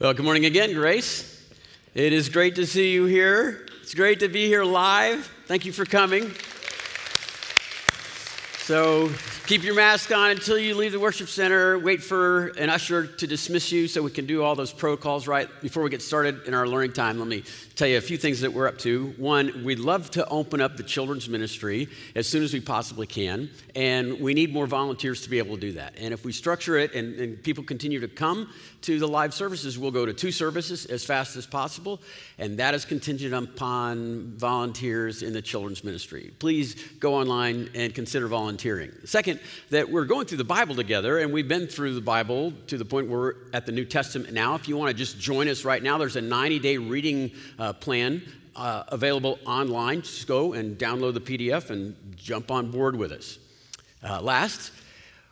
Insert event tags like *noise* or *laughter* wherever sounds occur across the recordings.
Well, good morning again, Grace. It is great to see you here. It's great to be here live. Thank you for coming. So, keep your mask on until you leave the worship center. Wait for an usher to dismiss you so we can do all those protocols right. Before we get started in our learning time, let me tell you a few things that we're up to. One, we'd love to open up the children's ministry as soon as we possibly can, and we need more volunteers to be able to do that. And if we structure it and, and people continue to come, to the live services, we'll go to two services as fast as possible, and that is contingent upon volunteers in the children's ministry. Please go online and consider volunteering. Second, that we're going through the Bible together, and we've been through the Bible to the point where we're at the New Testament now. If you want to just join us right now, there's a 90 day reading uh, plan uh, available online. Just go and download the PDF and jump on board with us. Uh, last,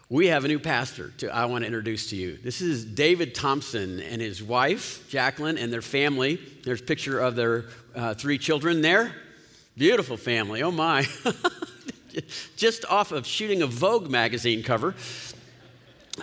we have a new pastor to, I want to introduce to you. This is David Thompson and his wife, Jacqueline, and their family. There's a picture of their uh, three children there. Beautiful family, oh my. *laughs* *laughs* Just off of shooting a Vogue magazine cover.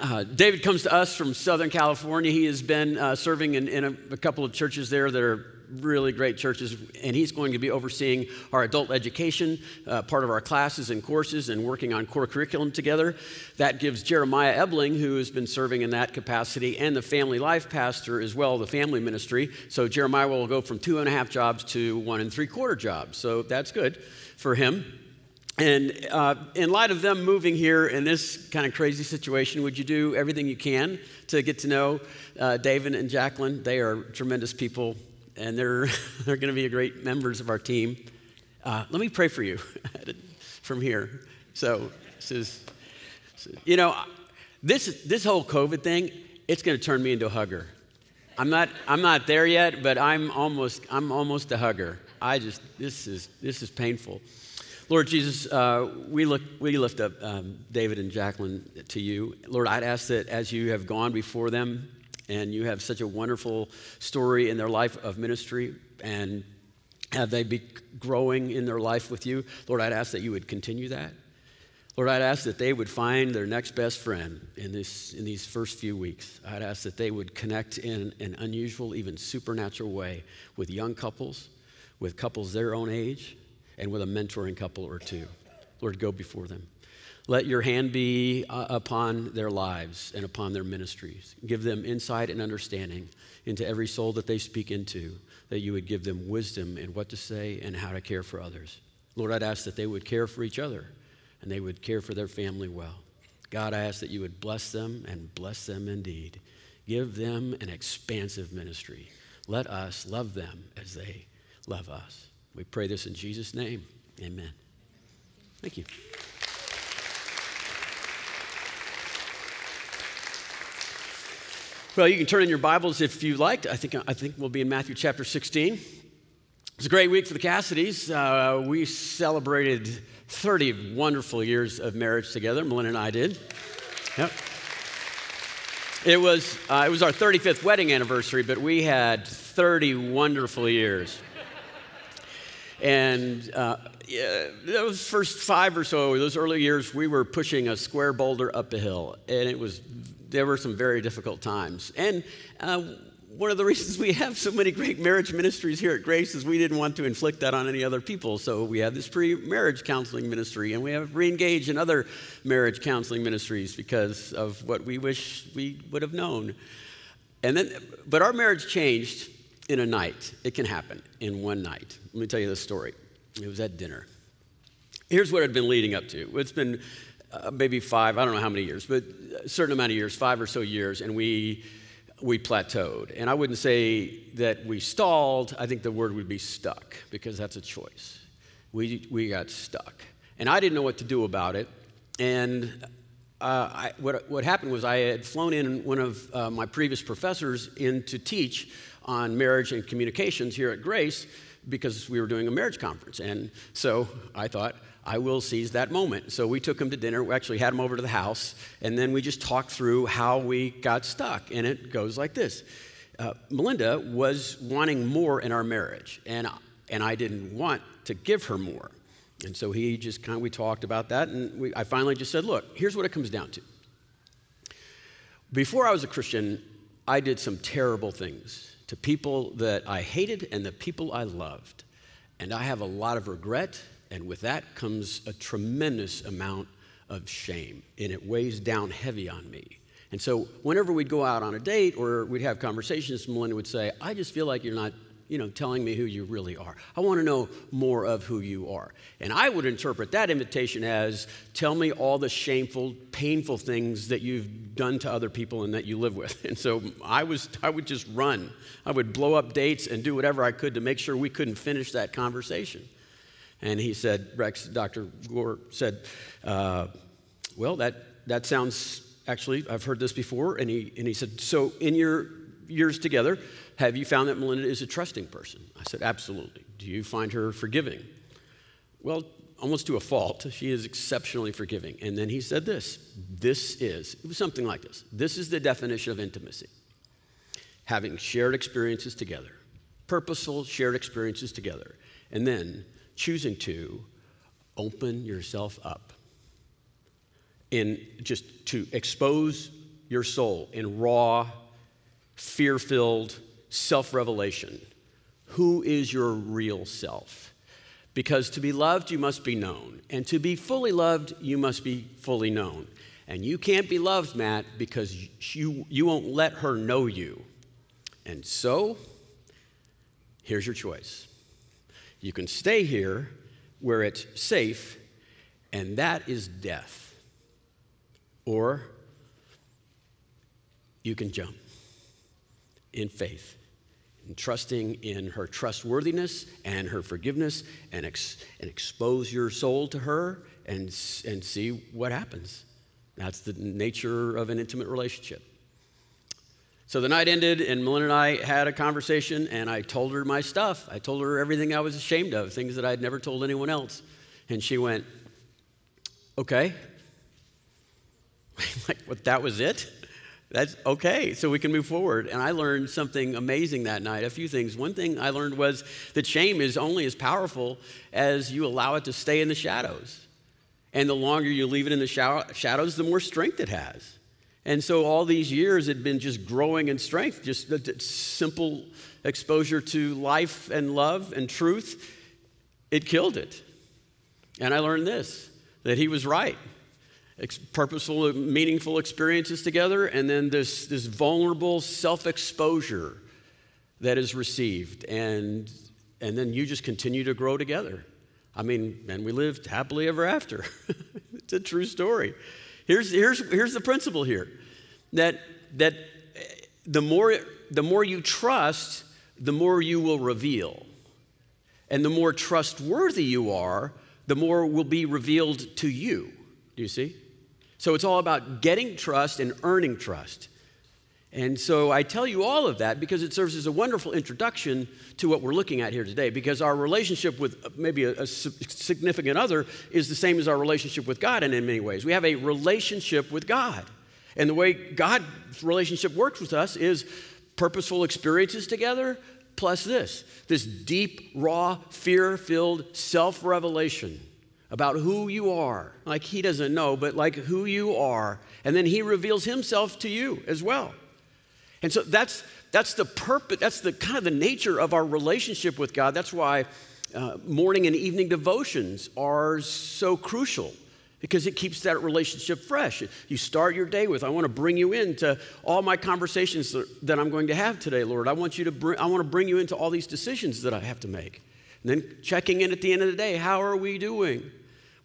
Uh, David comes to us from Southern California. He has been uh, serving in, in a, a couple of churches there that are really great churches, and he's going to be overseeing our adult education, uh, part of our classes and courses, and working on core curriculum together. That gives Jeremiah Ebling, who has been serving in that capacity, and the family life pastor as well, the family ministry. So Jeremiah will go from two and a half jobs to one and three quarter jobs. So that's good for him. And uh, in light of them moving here in this kind of crazy situation, would you do everything you can to get to know uh, David and Jacqueline? They are tremendous people and they're, *laughs* they're going to be great members of our team. Uh, let me pray for you *laughs* from here. So, this is, you know, this, this whole COVID thing, it's going to turn me into a hugger. I'm not, I'm not there yet, but I'm almost, I'm almost a hugger. I just, this is, this is painful. Lord Jesus, uh, we, look, we lift up um, David and Jacqueline to you. Lord, I'd ask that as you have gone before them, and you have such a wonderful story in their life of ministry and have they be growing in their life with you lord i'd ask that you would continue that lord i'd ask that they would find their next best friend in, this, in these first few weeks i'd ask that they would connect in an unusual even supernatural way with young couples with couples their own age and with a mentoring couple or two lord go before them let your hand be uh, upon their lives and upon their ministries. Give them insight and understanding into every soul that they speak into, that you would give them wisdom in what to say and how to care for others. Lord, I'd ask that they would care for each other and they would care for their family well. God, I ask that you would bless them and bless them indeed. Give them an expansive ministry. Let us love them as they love us. We pray this in Jesus' name. Amen. Thank you. Well, you can turn in your Bibles if you like. I think, I think we'll be in Matthew chapter 16. It's a great week for the Cassidys. Uh, we celebrated 30 wonderful years of marriage together. Melinda and I did. Yep. It was, uh, it was our 35th wedding anniversary, but we had 30 wonderful years. And uh, yeah, those first five or so, those early years, we were pushing a square boulder up a hill, and it was there were some very difficult times. And uh, one of the reasons we have so many great marriage ministries here at Grace is we didn't want to inflict that on any other people. So we have this pre marriage counseling ministry, and we have Reengage in other marriage counseling ministries because of what we wish we would have known. And then, but our marriage changed in a night. It can happen in one night. Let me tell you the story. It was at dinner. Here's what had been leading up to. It's been uh, maybe five, I don't know how many years, but a certain amount of years, five or so years, and we, we plateaued. And I wouldn't say that we stalled, I think the word would be stuck, because that's a choice. We, we got stuck. And I didn't know what to do about it. And uh, I, what, what happened was I had flown in one of uh, my previous professors in to teach on marriage and communications here at Grace because we were doing a marriage conference. And so I thought, I will seize that moment. So we took him to dinner. We actually had him over to the house, and then we just talked through how we got stuck. And it goes like this uh, Melinda was wanting more in our marriage, and, and I didn't want to give her more. And so he just kind of, we talked about that, and we, I finally just said, Look, here's what it comes down to. Before I was a Christian, I did some terrible things to people that I hated and the people I loved. And I have a lot of regret, and with that comes a tremendous amount of shame, and it weighs down heavy on me. And so, whenever we'd go out on a date or we'd have conversations, Melinda would say, I just feel like you're not you know, telling me who you really are. I want to know more of who you are. And I would interpret that invitation as tell me all the shameful, painful things that you've done to other people and that you live with. *laughs* And so I was I would just run. I would blow up dates and do whatever I could to make sure we couldn't finish that conversation. And he said, Rex, Dr. Gore said, uh, well, that, that sounds actually, I've heard this before. And he, and he said, so in your years together, have you found that Melinda is a trusting person? I said, Absolutely. Do you find her forgiving? Well, almost to a fault. She is exceptionally forgiving. And then he said this this is, it was something like this this is the definition of intimacy having shared experiences together, purposeful shared experiences together, and then choosing to open yourself up and just to expose your soul in raw, fear filled, self revelation. Who is your real self? Because to be loved, you must be known. And to be fully loved, you must be fully known. And you can't be loved, Matt, because you, you won't let her know you. And so, here's your choice. You can stay here where it's safe, and that is death. Or you can jump in faith and trusting in her trustworthiness and her forgiveness and, ex- and expose your soul to her and, and see what happens. That's the nature of an intimate relationship. So the night ended, and Melinda and I had a conversation, and I told her my stuff. I told her everything I was ashamed of, things that I'd never told anyone else. And she went, Okay. *laughs* like, what, that was it? That's okay, so we can move forward. And I learned something amazing that night, a few things. One thing I learned was that shame is only as powerful as you allow it to stay in the shadows. And the longer you leave it in the shadows, the more strength it has. And so all these years it had been just growing in strength, just simple exposure to life and love and truth. It killed it. And I learned this that he was right purposeful, meaningful experiences together, and then this, this vulnerable self exposure that is received. And, and then you just continue to grow together. I mean, and we lived happily ever after. *laughs* it's a true story. Here's, here's, here's the principle here that, that the, more, the more you trust, the more you will reveal. And the more trustworthy you are, the more will be revealed to you. Do you see? So it's all about getting trust and earning trust. And so I tell you all of that because it serves as a wonderful introduction to what we're looking at here today. Because our relationship with uh, maybe a, a, significant other is the same as our relationship with God, and in many ways. We have a relationship with God. And the way God's relationship works with us is purposeful experiences together, plus this this deep, raw, fear filled self revelation about who you are. Like he doesn't know, but like who you are. And then he reveals himself to you as well. And so that's that's the purpose, that's the kind of the nature of our relationship with God. That's why uh, morning and evening devotions are so crucial because it keeps that relationship fresh. You start your day with, I want to bring you into all my conversations that I'm going to have today, Lord. I want you to bring, I want to bring you into all these decisions that I have to make. And then checking in at the end of the day, how are we doing?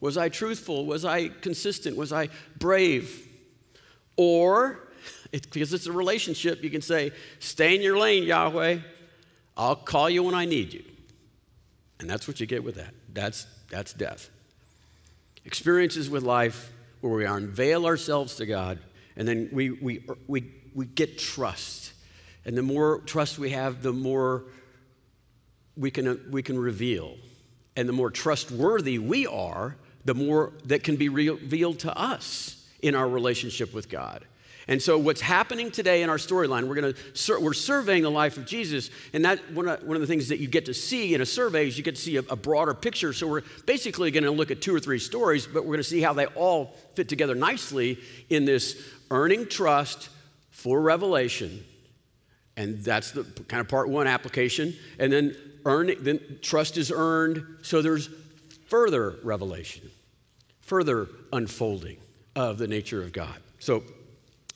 Was I truthful? Was I consistent? Was I brave? Or, it, because it's a relationship, you can say, Stay in your lane, Yahweh. I'll call you when I need you. And that's what you get with that. That's, that's death. Experiences with life where we unveil ourselves to God, and then we, we, we, we get trust. And the more trust we have, the more we can, we can reveal. And the more trustworthy we are, the more that can be revealed to us in our relationship with God. And so, what's happening today in our storyline, we're going to we're surveying the life of Jesus, and that one of, one of the things that you get to see in a survey is you get to see a, a broader picture. So, we're basically going to look at two or three stories, but we're going to see how they all fit together nicely in this earning trust for revelation And that's the kind of part one application. And then earn, then trust is earned. So there's further revelation, further unfolding of the nature of God. So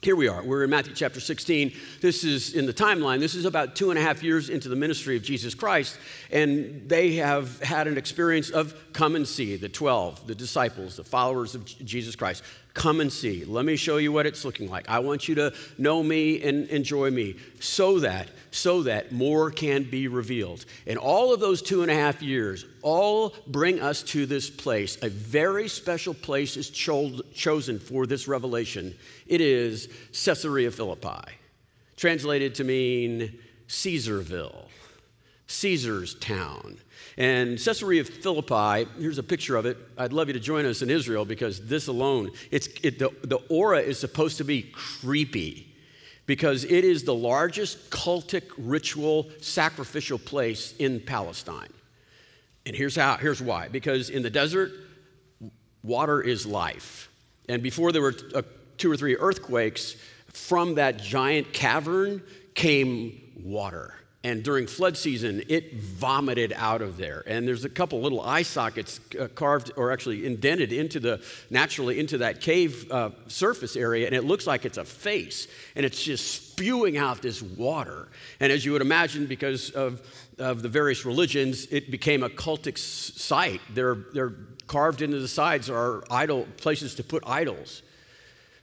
here we are. We're in Matthew chapter 16. This is in the timeline. This is about two and a half years into the ministry of Jesus Christ. And they have had an experience of come and see the 12, the disciples, the followers of Jesus Christ. Come and see. Let me show you what it's looking like. I want you to know me and enjoy me so that so that more can be revealed. And all of those two and a half years all bring us to this place. A very special place is cho- chosen for this revelation. It is Caesarea Philippi, translated to mean Caesarville, Caesar's town. And Caesarea Philippi, here's a picture of it. I'd love you to join us in Israel because this alone, it's, it, the, the aura is supposed to be creepy because it is the largest cultic ritual sacrificial place in Palestine. And here's how, here's why. Because in the desert, water is life. And before there were uh, two or three earthquakes, from that giant cavern came water. And during flood season, it vomited out of there. And there's a couple little eye sockets uh, carved or actually indented into the naturally into that cave uh, surface area. And it looks like it's a face. And it's just spewing out this water. And as you would imagine, because of, of the various religions, it became a cultic site. They're, they're carved into the sides are idol places to put idols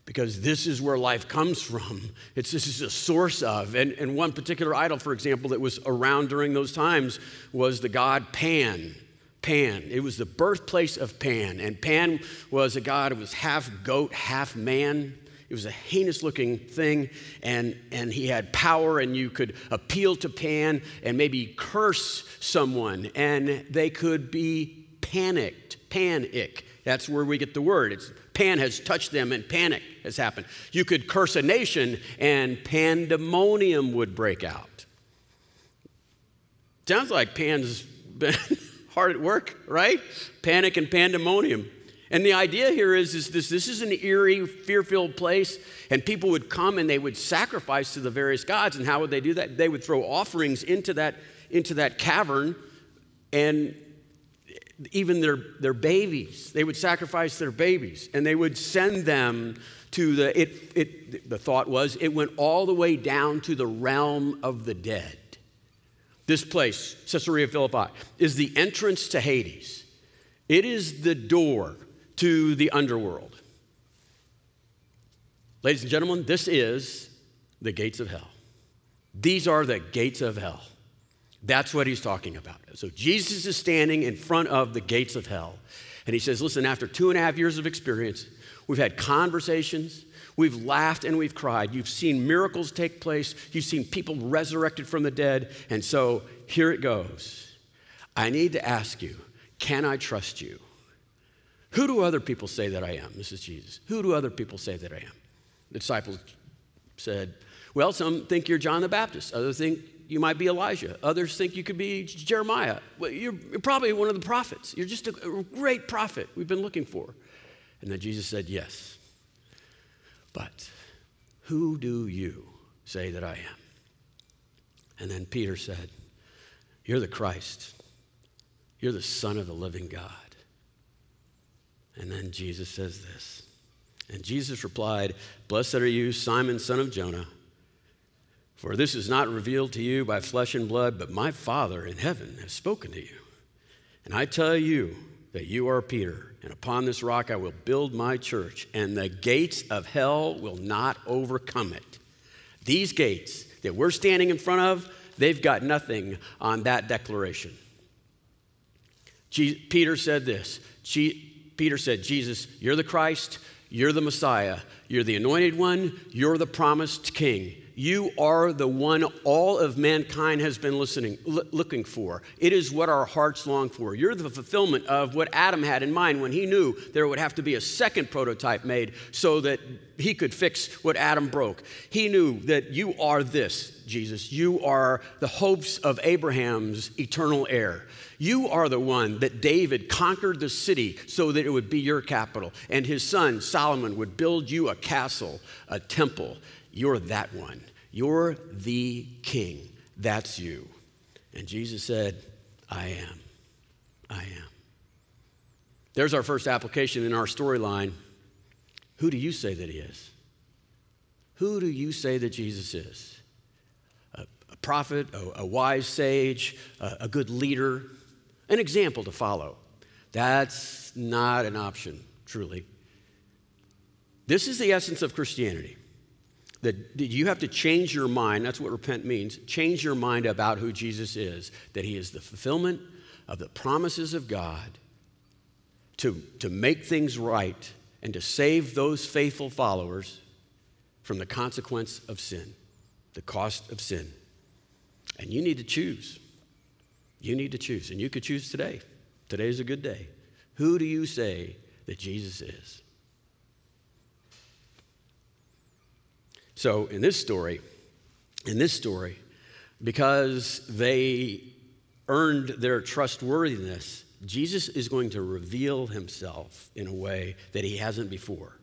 because this is where life comes from. It's, this is a source of. And, and one particular idol, for example, that was around during those times was the god Pan. Pan. It was the birthplace of Pan. And Pan was a god who was half goat, half man. It was a heinous looking thing, and, and he had power, and you could appeal to Pan and maybe curse someone, and they could be panicked. Panic. That's where we get the word. It's pan has touched them and panic has happened. You could curse a nation and pandemonium would break out. Sounds like Pan's been *laughs* hard at work, right? Panic and pandemonium. And the idea here is, is this, this is an eerie, fear-filled place, and people would come and they would sacrifice to the various gods. And how would they do that? They would throw offerings into that, into that cavern, and even their, their babies. They would sacrifice their babies and they would send them to the, it, it, the thought was, it went all the way down to the realm of the dead. This place, Caesarea Philippi, is the entrance to Hades. It is the door to the underworld. Ladies and gentlemen, this is the gates of hell. These are the gates of hell. That's what he's talking about. So Jesus is standing in front of the gates of hell. And he says, Listen, after two and a half years of experience, we've had conversations, we've laughed and we've cried. You've seen miracles take place, you've seen people resurrected from the dead. And so here it goes. I need to ask you, can I trust you? Who do other people say that I am? This is Jesus. Who do other people say that I am? The disciples said, Well, some think you're John the Baptist, others think you might be Elijah. Others think you could be Jeremiah. Well, you're, you're probably one of the prophets. You're just a, a great prophet we've been looking for. And then Jesus said, Yes. But who do you say that I am? And then Peter said, You're the Christ. You're the Son of the living God. And then Jesus says this. And Jesus replied, Blessed are you, Simon, son of Jonah. For this is not revealed to you by flesh and blood, but my Father in heaven has spoken to you. And I tell you that you are Peter, and upon this rock I will build my church, and the gates of hell will not overcome it. These gates that we're standing in front of, they've got nothing on that declaration. Peter said this Peter said, Jesus, you're the Christ, you're the Messiah, you're the anointed one, you're the promised king. You are the one all of mankind has been listening, l- looking for. It is what our hearts long for. You're the fulfillment of what Adam had in mind when he knew there would have to be a second prototype made so that he could fix what Adam broke. He knew that you are this, Jesus. You are the hopes of Abraham's eternal heir. You are the one that David conquered the city so that it would be your capital, and his son Solomon would build you a castle, a temple. You're that one. You're the king. That's you. And Jesus said, I am. I am. There's our first application in our storyline. Who do you say that he is? Who do you say that Jesus is? A, a prophet, a, a, wise sage, a, a good leader, an example to follow. That's not an option, truly. This is the essence of Christianity. That you have to change your mind. That's what repent means. Change your mind about who Jesus is, that he is the fulfillment of the promises of God to, to make things right and to save those faithful followers from the consequence of sin, the cost of sin. And you need to choose. You need to choose. And you could choose today. Today is a good day. Who do you say that Jesus is? So, in this story, in this story, because they earned their trustworthiness, Jesus is going to reveal himself in a way that he hasn't before.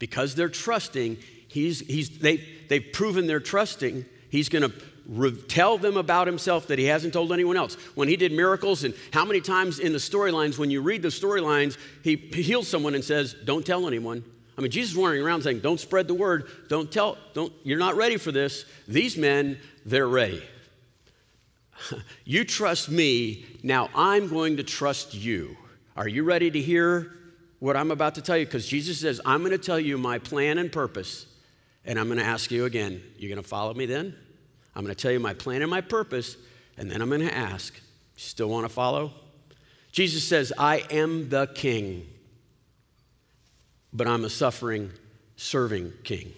Because they're trusting, he's, he's, they, they've proven they're trusting, he's going to re- tell them about himself that he hasn't told anyone else. When he did miracles, and how many times in the storylines, when you read the storylines, he heals someone and says, Don't tell anyone. I mean, Jesus is wandering around saying, Don't spread the word. Don't tell, don't, you're not ready for this. These men, they're ready. *laughs* you trust me, now I'm going to trust you. Are you ready to hear what I'm about to tell you? Because Jesus says, I'm going to tell you my plan and purpose, and I'm going to ask you again, you're going to follow me then? I'm going to tell you my plan and my purpose, and then I'm going to ask, still want to follow? Jesus says, I am the king but I'm a suffering, serving king.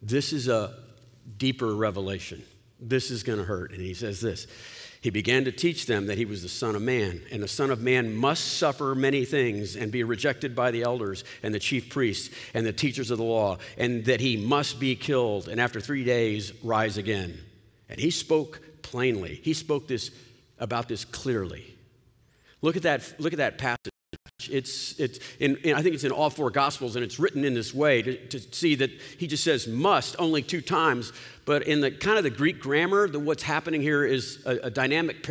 This is a deeper revelation. This is going to hurt. And he says this He began to teach them that he was the Son of Man, and the Son of Man must suffer many things and be rejected by the elders and the chief priests and the teachers of the law, and that he must be killed and after three days rise again. And he spoke plainly. He spoke this about this clearly. Look at that, look at that passage. It's, it's in, in, I think it's in all four Gospels, and it's written in this way to, to, see that he just says must only two times. But in the kind of the Greek grammar, the, what's happening here is a, a dynamic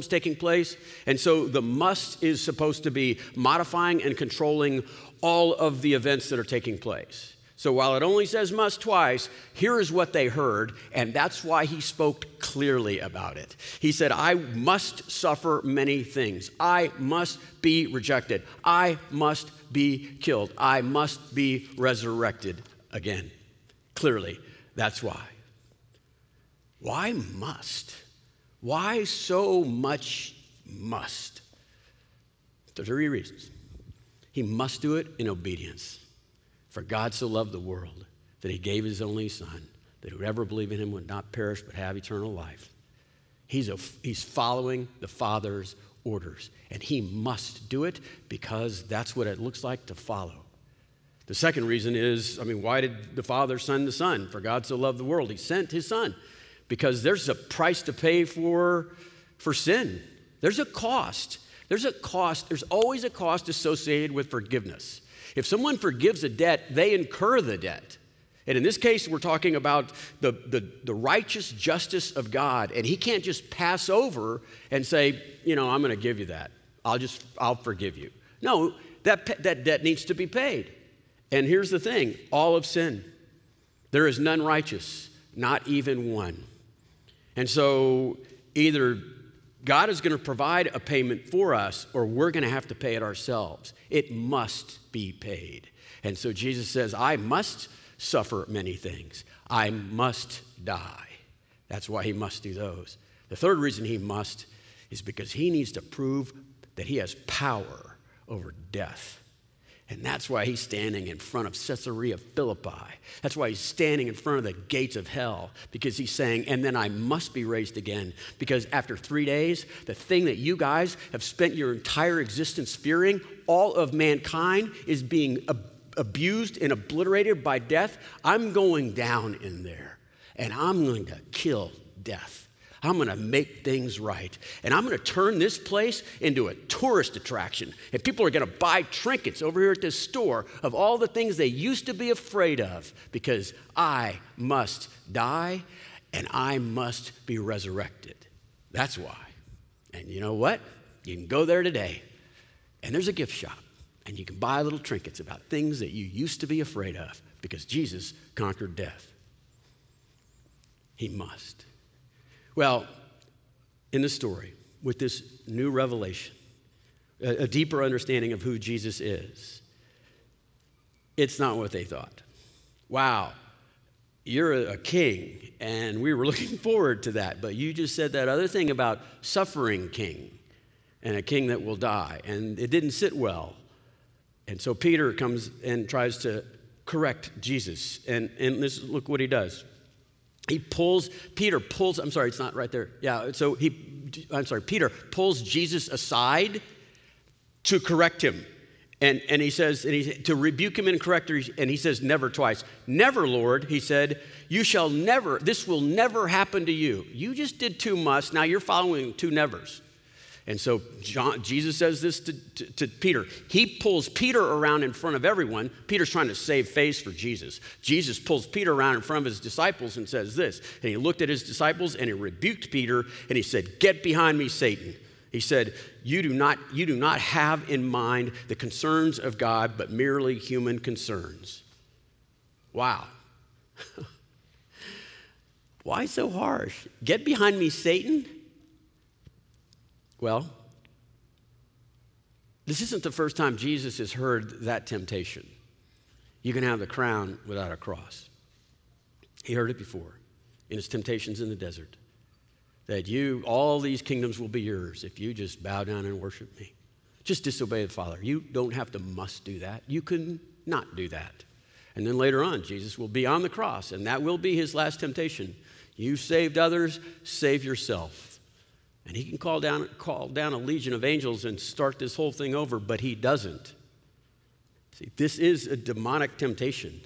is taking place. And so the must is supposed to be modifying and controlling all of the events that are taking place. So while it only says must twice, here is what they heard, and that's why he spoke clearly about it. He said, I must suffer many things. I must be rejected. I must be killed. I must be resurrected again. Clearly, that's why. Why must? Why so much must? There are Three reasons. He must do it in obedience. For God so loved the world that he gave his only Son, that whoever believe in him would not perish but have eternal life. He's, a, he's following the Father's orders, and he must do it because that's what it looks like to follow. The second reason is I mean, why did the Father send the Son? For God so loved the world, he sent his Son because there's a price to pay for, for sin. There's a cost. There's a cost. There's always a cost associated with forgiveness. If someone forgives a debt, they incur the debt. And in this case, we're talking about the, the, the, righteous justice of God. And He can't just pass over and say, you know, I'm going to give you that. I'll just, I'll forgive you. No, that, that debt needs to be paid. And here's the thing all of sin. There is none righteous, not even one. And so either God is going to provide a payment for us, or we're going to have to pay it ourselves. It must be paid. And so Jesus says, I must suffer many things. I must die. That's why he must do those. The third reason he must is because he needs to prove that he has power over death. And that's why he's standing in front of Caesarea Philippi. That's why he's standing in front of the gates of hell, because he's saying, and then I must be raised again. Because after three days, the thing that you guys have spent your entire existence fearing, all of mankind is being ab- abused and obliterated by death. I'm going down in there, and I'm going to kill death. I'm going to make things right. And I'm going to turn this place into a tourist attraction. And people are going to buy trinkets over here at this store of all the things they used to be afraid of because I must die and I must be resurrected. That's why. And you know what? You can go there today and there's a gift shop and you can buy little trinkets about things that you used to be afraid of because Jesus conquered death. He must. Well, in the story, with this new revelation, a, a deeper understanding of who Jesus is, it's not what they thought. Wow, you're a king, and we were *laughs* looking forward to that, but you just said that other thing about suffering king and a king that will die, and it didn't sit well. And so Peter comes and tries to correct Jesus, and, and this, look what he does. He pulls, Peter pulls, I'm sorry, it's not right there. Yeah, so he, I'm sorry, Peter pulls Jesus aside to correct him. And, and he says, and he, to rebuke him and correct him, and he says, never twice. Never, Lord, he said, you shall never, this will never happen to you. You just did two musts, now you're following two nevers. And so John, Jesus says this to, to, to, Peter. He pulls Peter around in front of everyone. Peter's trying to save face for Jesus. Jesus pulls Peter around in front of his disciples and says this. And he looked at his disciples and he rebuked Peter and he said, Get behind me, Satan. He said, you do, not, you do not have in mind the concerns of God, but merely human concerns. Wow. *laughs* Why so harsh? Get behind me, Satan? Well, this isn't the first time Jesus has heard that temptation. You can have the crown without a cross. He heard it before in his temptations in the desert that you, all these kingdoms will be yours if you just bow down and worship me. Just disobey the Father. You don't have to must do that. You can not do that. And then later on, Jesus will be on the cross, and that will be his last temptation. You saved others, save yourself. And he can call down, call down a legion of angels and start this whole thing over, but he doesn't. See, this is a demonic temptation.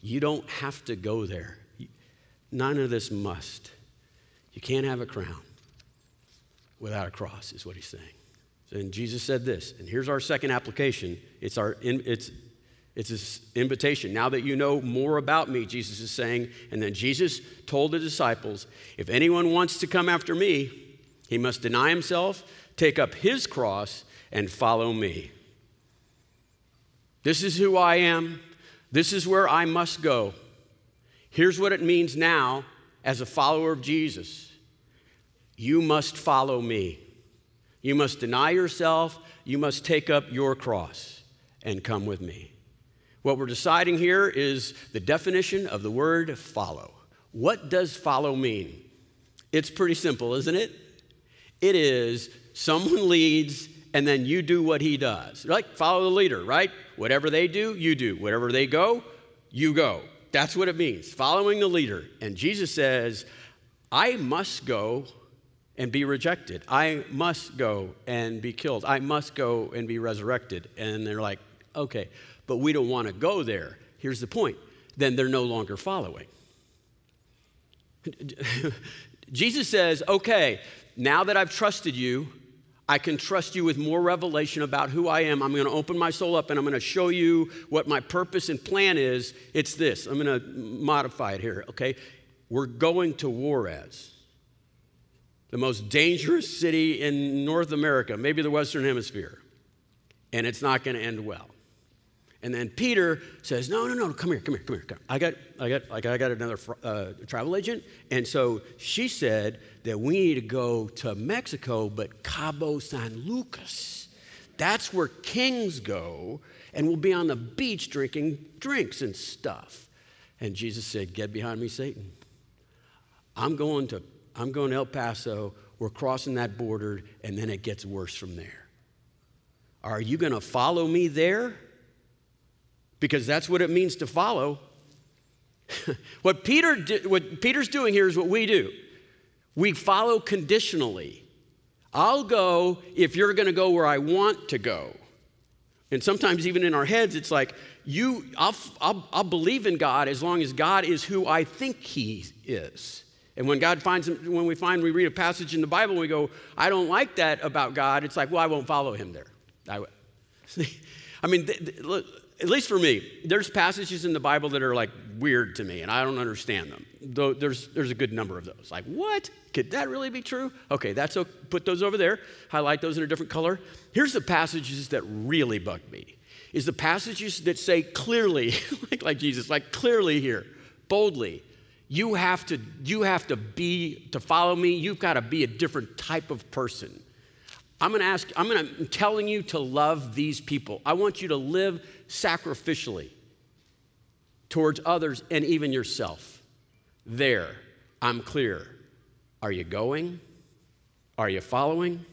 You don't have to go there. None of this must. You can't have a crown without a cross, is what he's saying. And Jesus said this, and here's our second application. It's our it's it's this invitation. Now that you know more about me, Jesus is saying, and then Jesus told the disciples, if anyone wants to come after me, he must deny himself, take up his cross, and follow me. This is who I am. This is where I must go. Here's what it means now as a follower of Jesus you must follow me. You must deny yourself. You must take up your cross and come with me. What we're deciding here is the definition of the word follow. What does follow mean? It's pretty simple, isn't it? It is someone leads and then you do what he does. Like follow the leader, right? Whatever they do, you do. Whatever they go, you go. That's what it means, following the leader. And Jesus says, I must go and be rejected. I must go and be killed. I must go and be resurrected. And they're like, okay, but we don't want to go there. Here's the point then they're no longer following. *laughs* Jesus says, okay, now that I've trusted you, I can trust you with more revelation about who I am. I'm going to open my soul up and I'm going to show you what my purpose and plan is. It's this. I'm going to modify it here, okay? We're going to Juarez, the most dangerous city in North America, maybe the Western Hemisphere, and it's not going to end well. And then Peter says, "No, no, no, come here, come here, come here. Come. I got, I got, like, I got another uh, travel agent." And so she said that we need to go to Mexico, but Cabo San Lucas. That's where kings go, and we'll be on the beach drinking drinks and stuff. And Jesus said, "Get behind me, Satan. I'm going to, I'm going to El Paso. We're crossing that border, and then it gets worse from there. Are you going to follow me there?" Because that's what it means to follow. *laughs* what, Peter what Peter's doing here is what we do we follow conditionally. I'll go if you're going to go where I want to go. And sometimes, even in our heads, it's like, you, I'll, I'll, I'll believe in God as long as God is who I think He is. And when God finds him, when we find we read a passage in the Bible and we go, I don't like that about God, it's like, well, I won't follow him there. I, *laughs* I mean, th- th- look, at least for me, there's passages in the Bible that are like weird to me and I don't understand them. Though there's, there's a good number of those. Like, what? Could that really be true? Okay, that's okay. put those over there. Highlight those in a different color. Here's the passages that really bug me. Is the passages that say clearly, *laughs* like, like Jesus, like clearly here, boldly, you have to you have to be to follow me you've got to be a different type of person i'm to ask i'm to I'm telling you to love these people i want you to live sacrificially towards others and even yourself there i'm clear are you going are you following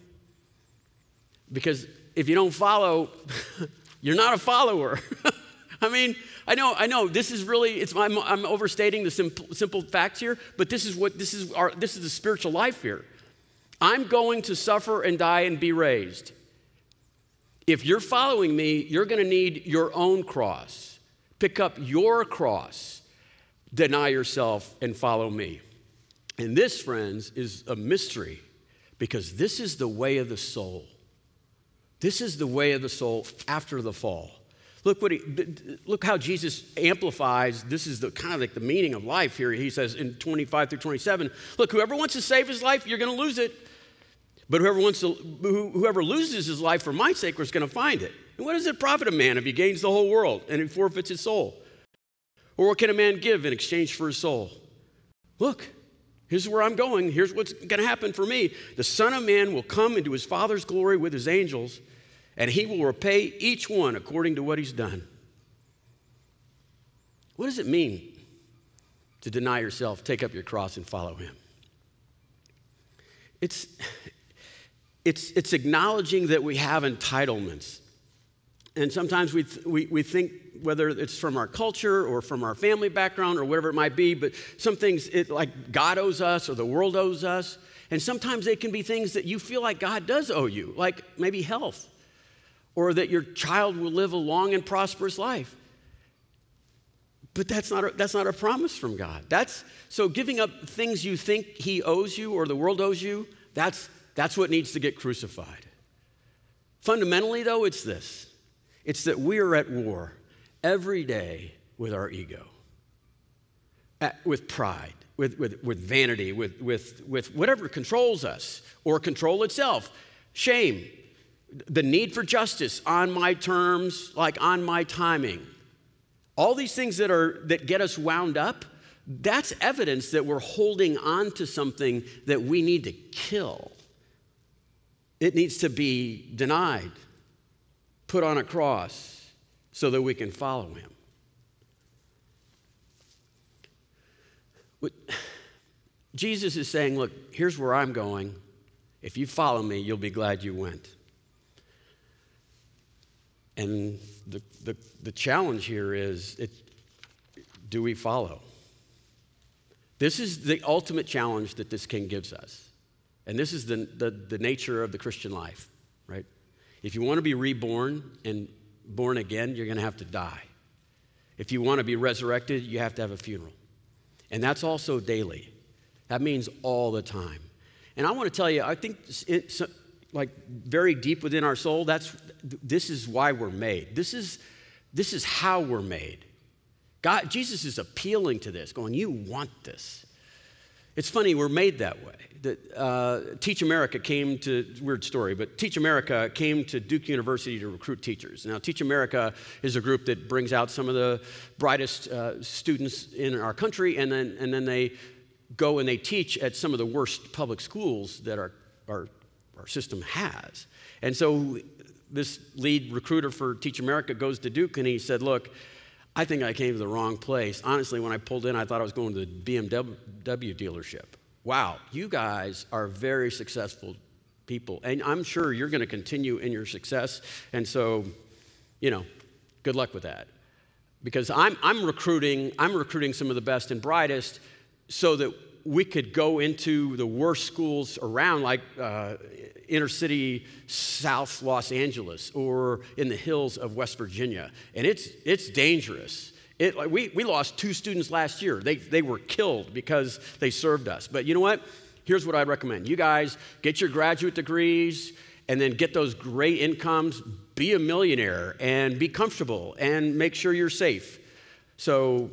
because if you don't follow *laughs* you're not a follower *laughs* I mean, I know, I know. This is really, it's, I'm, I'm overstating the simple, simple facts here, but this is what this is. Our, this is the spiritual life here. I'm going to suffer and die and be raised. If you're following me, you're going to need your own cross. Pick up your cross, deny yourself, and follow me. And this, friends, is a mystery because this is the way of the soul. This is the way of the soul after the fall. Look what he, look how Jesus amplifies. This is the kind of like the meaning of life here. He says in 25 through 27, look, whoever wants to save his life, you're going to lose it. But whoever wants to, whoever loses his life for my sake is going to find it. And what does it profit a man if he gains the whole world and he forfeits his soul? Or what can a man give in exchange for his soul? Look, here's where I'm going. Here's what's going to happen for me. The Son of Man will come into his Father's glory with his angels and he will repay each one according to what he's done. What does it mean to deny yourself, take up your cross, and follow him? It's, it's, it's acknowledging that we have entitlements. And sometimes we, th- we, we think, whether it's from our culture or from our family background or whatever it might be, but some things it, like God owes us or the world owes us. And sometimes they can be things that you feel like God does owe you, like maybe health or that your child will live a long and prosperous life. But that's not, a, that's not a promise from God. That's, so giving up things you think He owes you or the world owes you, that's, that's what needs to get crucified. Fundamentally, though, it's this it's that we are at war every day with our ego, at, with pride, with, with, with vanity, with, with, with whatever controls us or control itself, shame, the need for justice on my terms, like on my timing. All these things that are that get us wound up, that's evidence that we're holding on to something that we need to kill. It needs to be denied, put on a cross so that we can follow him. Jesus is saying, Look, here's where I'm going. If you follow me, you'll be glad you went. And the, the, the challenge here is it, do we follow? This is the ultimate challenge that this king gives us. And this is the, the, the nature of the Christian life, right? If you want to be reborn and born again, you're going to have to die. If you want to be resurrected, you have to have a funeral. And that's also daily. That means all the time. And I want to tell you, I think it, like very deep within our soul, that's this is why we're made. This is this is how we're made. God, Jesus is appealing to this, going, You want this. It's funny, we're made that way. That, uh, Teach America came to, weird story, but Teach America came to Duke University to recruit teachers. Now, Teach America is a group that brings out some of the brightest uh, students in our country, and then, and then they go and they teach at some of the worst public schools that our, our our system has. And so this lead recruiter for Teach America goes to Duke and he said, Look, I think I came to the wrong place. Honestly, when I pulled in, I thought I was going to the BMW dealership. Wow, you guys are very successful people. And I'm sure you're going to continue in your success. And so, you know, good luck with that. Because I'm, I'm recruiting, I'm recruiting some of the best and brightest so that we could go into the worst schools around, like uh, inner city South Los Angeles or in the hills of West Virginia. And it's, it's dangerous. It, like, we, we lost two students last year. They, they were killed because they served us. But you know what? Here's what I'd recommend. You guys get your graduate degrees and then get those great incomes, be a millionaire and be comfortable and make sure you're safe. So,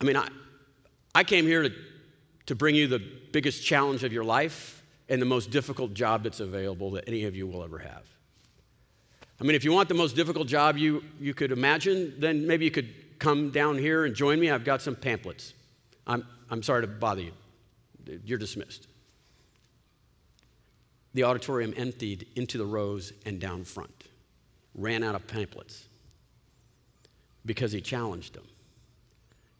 I mean, I, I came here to, to bring you the biggest challenge of your life and the most difficult job that's available that any of you will ever have. I mean, if you want the most difficult job you, you could imagine, then maybe you could come down here and join me. I've got some pamphlets. I'm, I'm sorry to bother you. You're dismissed. The auditorium emptied into the rows and down front, ran out of pamphlets because he challenged them.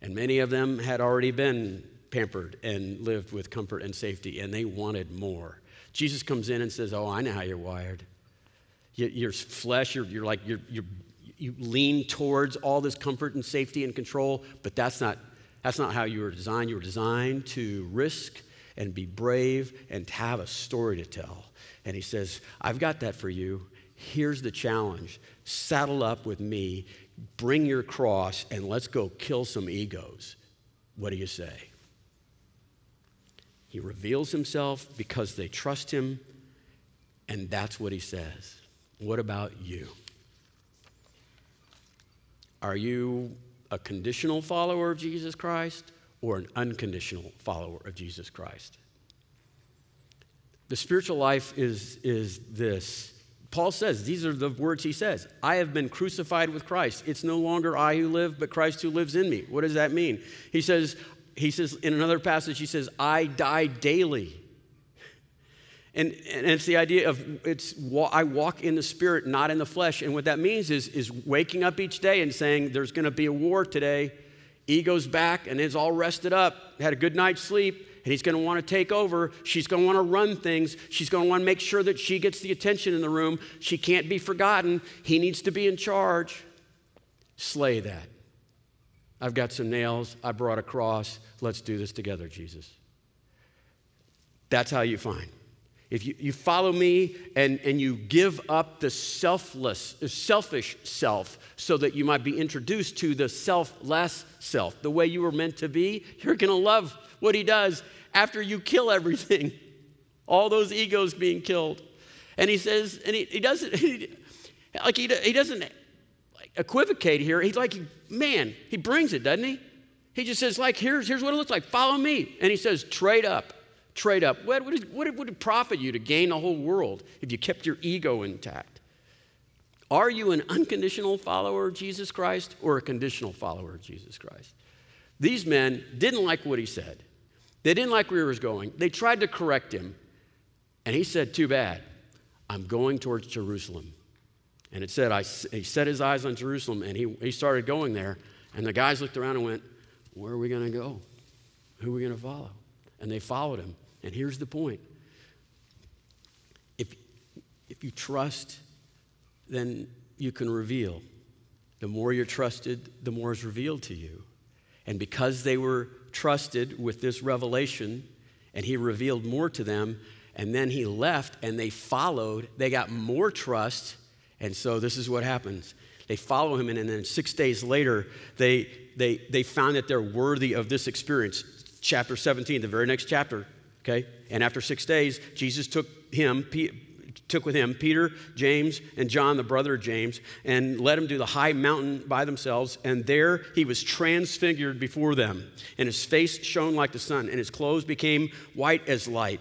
And many of them had already been pampered and lived with comfort and safety, and they wanted more. Jesus comes in and says, Oh, I know how you're wired. Your flesh, you're, you're like, you're, you're, you lean towards all this comfort and safety and control, but that's not, that's not how you were designed. You were designed to risk and be brave and have a story to tell. And he says, I've got that for you. Here's the challenge saddle up with me, bring your cross, and let's go kill some egos. What do you say? He reveals himself because they trust him, and that's what he says. What about you? Are you a conditional follower of Jesus Christ or an unconditional follower of Jesus Christ? The spiritual life is, is this. Paul says, these are the words he says I have been crucified with Christ. It's no longer I who live, but Christ who lives in me. What does that mean? He says, he says in another passage, he says, I die daily. And, and it's the idea of it's I walk in the spirit, not in the flesh. And what that means is, is waking up each day and saying, There's going to be a war today. Ego's back and is all rested up, had a good night's sleep, and he's going to want to take over. She's going to want to run things. She's going to want to make sure that she gets the attention in the room. She can't be forgotten. He needs to be in charge. Slay that. I've got some nails. I brought a cross. Let's do this together, Jesus. That's how you find if you, you follow me and, and you give up the selfless, selfish self so that you might be introduced to the selfless self, the way you were meant to be, you're going to love what he does after you kill everything, *laughs* all those egos being killed. And he says, and he, he doesn't, *laughs* he, like he, he doesn't equivocate here. He's like, man, he brings it, doesn't he? He just says, like, here's, here's what it looks like. Follow me. And he says, trade up trade up. What would, it, what would it profit you to gain the whole world if you kept your ego intact? Are you an unconditional follower of Jesus Christ or a conditional follower of Jesus Christ? These men didn't like what he said. They didn't like where he was going. They tried to correct him. And he said, Too bad. I'm going towards Jerusalem. And it said, I, he set his eyes on Jerusalem and he, he started going there. And the guys looked around and went, Where are we going to go? Who are we going to follow? And they followed him. And here's the point if, if you trust, then you can reveal. The more you're trusted, the more is revealed to you. And because they were trusted with this revelation, and he revealed more to them, and then he left and they followed, they got more trust. And so this is what happens. They follow him, and then six days later, they, they, they found that they're worthy of this experience. Chapter 17, the very next chapter, Okay? And after six days, Jesus took him, took with him Peter, James, and John, the brother of James, and led them to the high mountain by themselves. And there he was transfigured before them, and his face shone like the sun, and his clothes became white as light.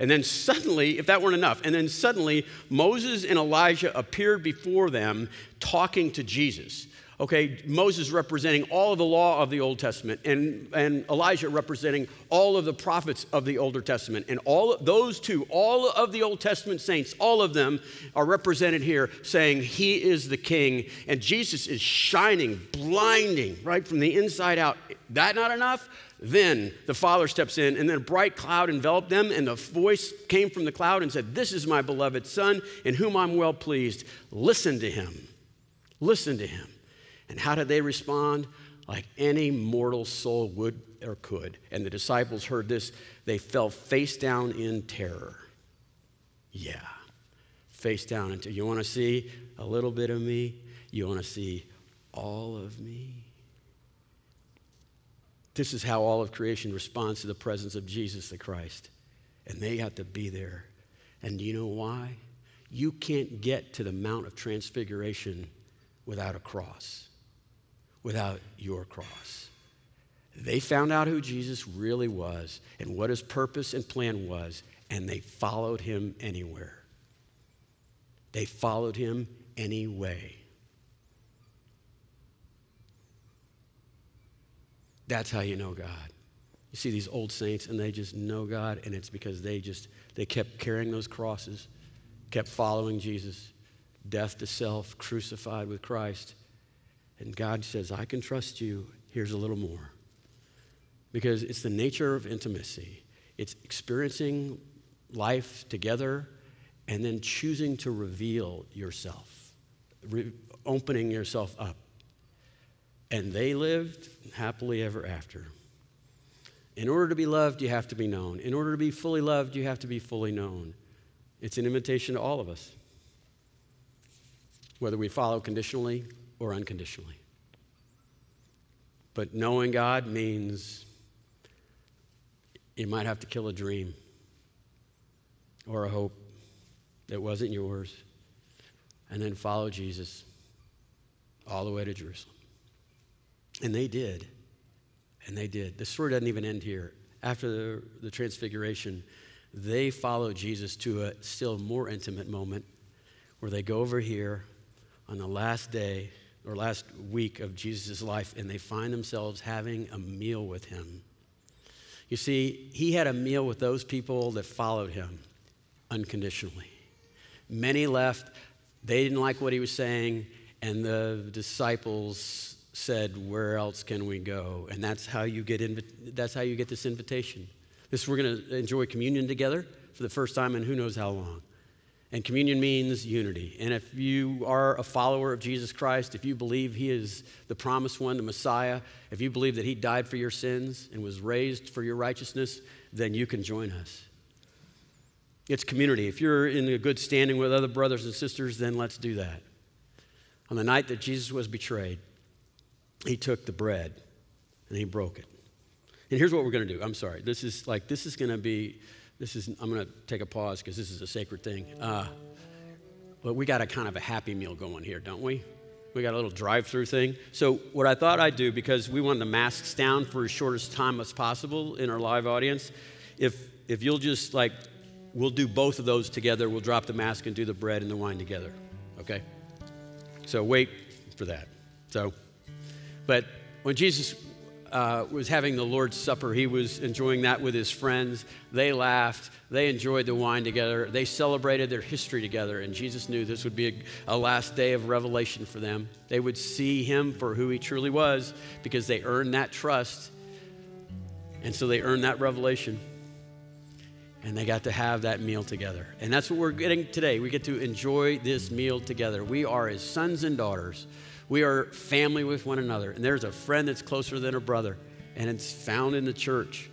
And then suddenly, if that weren't enough, and then suddenly Moses and Elijah appeared before them talking to Jesus. Okay, Moses representing all of the law of the Old Testament, and, and Elijah representing all of the prophets of the Older Testament. And all those two, all of the Old Testament saints, all of them are represented here saying, He is the King. And Jesus is shining, blinding, right from the inside out. That not enough? Then the Father steps in, and then a bright cloud enveloped them, and the voice came from the cloud and said, This is my beloved Son, in whom I'm well pleased. Listen to him. Listen to him. And how did they respond? Like any mortal soul would or could. And the disciples heard this, they fell face down in terror. Yeah, face down into. You want to see a little bit of me? You want to see all of me? This is how all of creation responds to the presence of Jesus the Christ. And they have to be there. And do you know why? You can't get to the Mount of Transfiguration without a cross, without your cross. They found out who Jesus really was and what his purpose and plan was, and they followed him anywhere. They followed him anyway. That's how you know God. You see these old saints and they just know God, and it's because they just they kept carrying those crosses, kept following Jesus, death to self, crucified with Christ. And God says, I can trust you. Here's a little more. Because it's the nature of intimacy. It's experiencing life together and then choosing to reveal yourself, re- opening yourself up. And they lived happily ever after. In order to be loved, you have to be known. In order to be fully loved, you have to be fully known. It's an invitation to all of us, whether we follow conditionally or unconditionally. But knowing God means you might have to kill a dream or a hope that wasn't yours and then follow Jesus all the way to Jerusalem. And they did. And they did. The story doesn't even end here. After the, the transfiguration, they follow Jesus to a still more intimate moment where they go over here on the last day or last week of Jesus' life and they find themselves having a meal with him. You see, he had a meal with those people that followed him unconditionally. Many left, they didn't like what he was saying, and the disciples said, Where else can we go? And that's how you get, that's how you get this invitation. This, we're going to enjoy communion together for the first time in who knows how long. And communion means unity. And if you are a follower of Jesus Christ, if you believe he is the promised one, the Messiah, if you believe that he died for your sins and was raised for your righteousness, then you can join us. It's community. If you're in a good standing with other brothers and sisters, then let's do that. On the night that Jesus was betrayed, he took the bread and he broke it. And here's what we're going to do. I'm sorry. This is like, this is going to be, this is, I'm going to take a pause because this is a sacred thing. Uh, but we got a kind of a happy meal going here, don't we? We got a little drive through thing. So, what I thought I'd do, because we want the masks down for as short as time as possible in our live audience, if, if you'll just like, we'll do both of those together. We'll drop the mask and do the bread and the wine together. Okay? So, wait for that. So, but when Jesus uh, was having the Lord's Supper, he was enjoying that with his friends. They laughed. They enjoyed the wine together. They celebrated their history together. And Jesus knew this would be a, a last day of revelation for them. They would see him for who he truly was because they earned that trust. And so they earned that revelation. And they got to have that meal together. And that's what we're getting today. We get to enjoy this meal together. We are his sons and daughters we are family with one another. And there's a friend that's closer than a brother, and it's found in the church.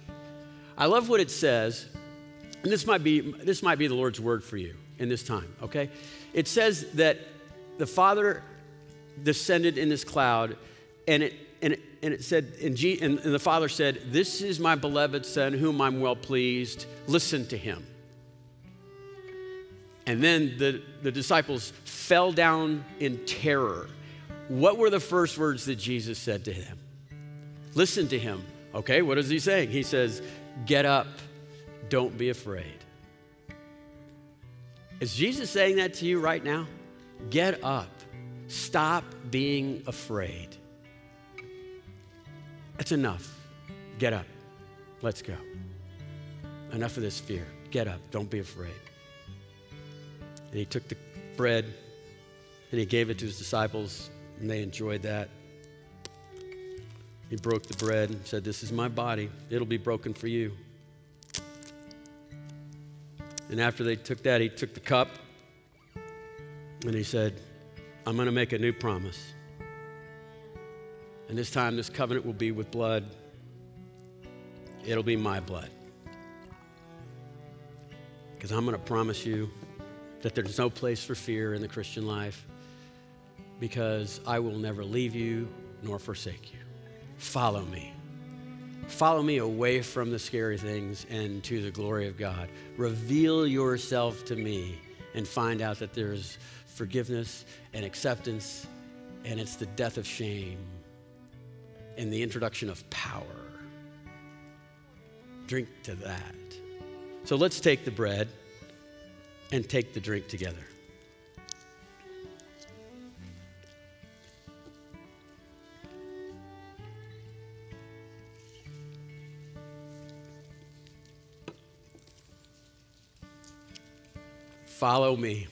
I love what it says, and this might be, this might be the Lord's word for you in this time, okay? It says that the Father descended in this cloud, and it, and it, and it said, and, G, and, and the Father said, This is my beloved Son, whom I'm well pleased. Listen to him. And then the, the disciples fell down in terror what were the first words that Jesus said to him? Listen to him. Okay, what is he saying? He says, Get up, don't be afraid. Is Jesus saying that to you right now? Get up, stop being afraid. That's enough. Get up, let's go. Enough of this fear. Get up, don't be afraid. And he took the bread and he gave it to his disciples and they enjoyed that. He broke the bread and said, This is my body. It'll be broken for you. And after they took that, he took the cup and he said, I'm going to make a new promise. And this time, this covenant will be with blood. It'll be my blood. Because I'm going to promise you that there's no place for fear in the Christian life because I will never leave you nor forsake you. Follow me. Follow me away from the scary things and to the glory of God. Reveal yourself to me and find out that there's forgiveness and acceptance, and it's the death of shame and the introduction of power. Drink to that. So let's take the bread and take the drink together. Follow me.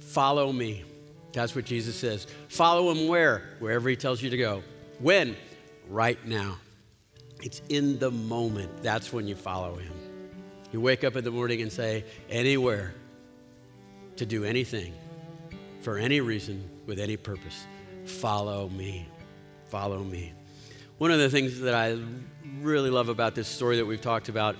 Follow me. That's what Jesus says. Follow him where? Wherever he tells you to go. When? Right now. It's in the moment. That's when you follow him. You wake up in the morning and say, anywhere, to do anything, for any reason, with any purpose, follow me. Follow me. One of the things that I really love about this story that we've talked about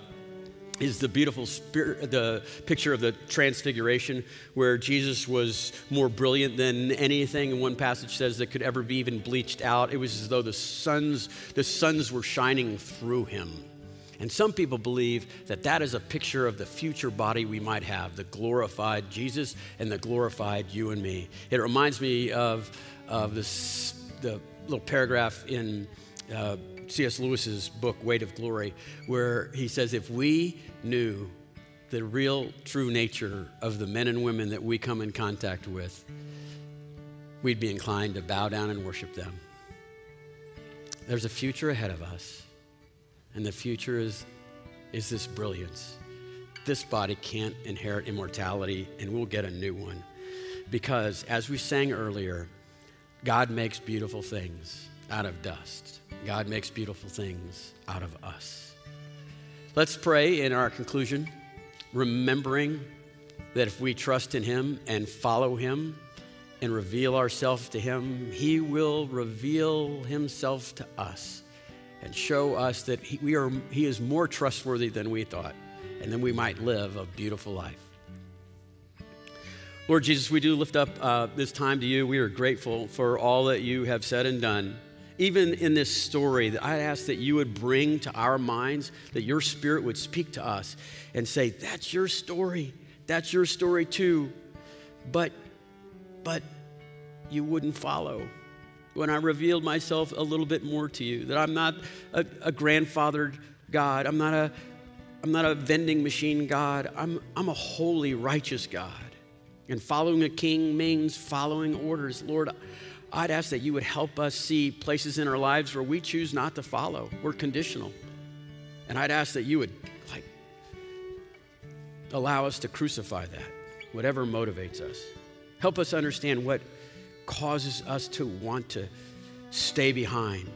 is the beautiful spirit, the picture of the transfiguration where Jesus was more brilliant than anything. And one passage says that could ever be even bleached out. It was as though the suns, the suns were shining through him. And some people believe that that is a picture of the future body we might have, the glorified Jesus and the glorified you and me. It reminds me of, of this, the little paragraph in uh, C.S. Lewis's book, Weight of Glory, where he says, if we knew the real, true nature of the men and women that we come in contact with, we'd be inclined to bow down and worship them. There's a future ahead of us, and the future is, is this brilliance. This body can't inherit immortality, and we'll get a new one. Because, as we sang earlier, God makes beautiful things out of dust. God makes beautiful things out of us. Let's pray in our conclusion, remembering that if we trust in Him and follow Him and reveal ourselves to Him, He will reveal Himself to us and show us that he, we are, he is more trustworthy than we thought, and then we might live a beautiful life. Lord Jesus, we do lift up uh, this time to you. We are grateful for all that you have said and done even in this story, I ask that you would bring to our minds, that your spirit would speak to us and say, That's your story. That's your story too. But, but you wouldn't follow. When I revealed myself a little bit more to you, that I'm not a, a grandfathered God, I'm not a, I'm not a vending machine God, I'm, I'm a holy, righteous God. And following a king means following orders. Lord, I'd ask that you would help us see places in our lives where we choose not to follow. We're conditional. And I'd ask that you would like allow us to crucify that, whatever motivates us. Help us understand what causes us to want to stay behind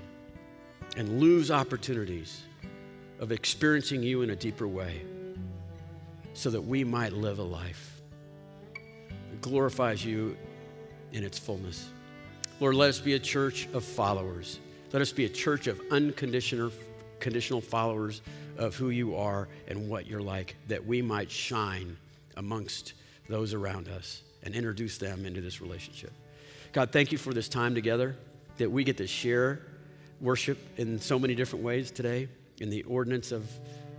and lose opportunities of experiencing you in a deeper way so that we might live a life that glorifies you in its fullness. Lord, let us be a church of followers. Let us be a church of unconditional conditional followers of who you are and what you're like, that we might shine amongst those around us and introduce them into this relationship. God, thank you for this time together, that we get to share worship in so many different ways today, in the ordinance of,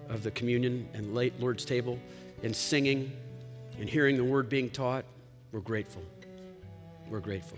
of the communion and late Lord's table, in singing, and hearing the word being taught. We're grateful. We're grateful.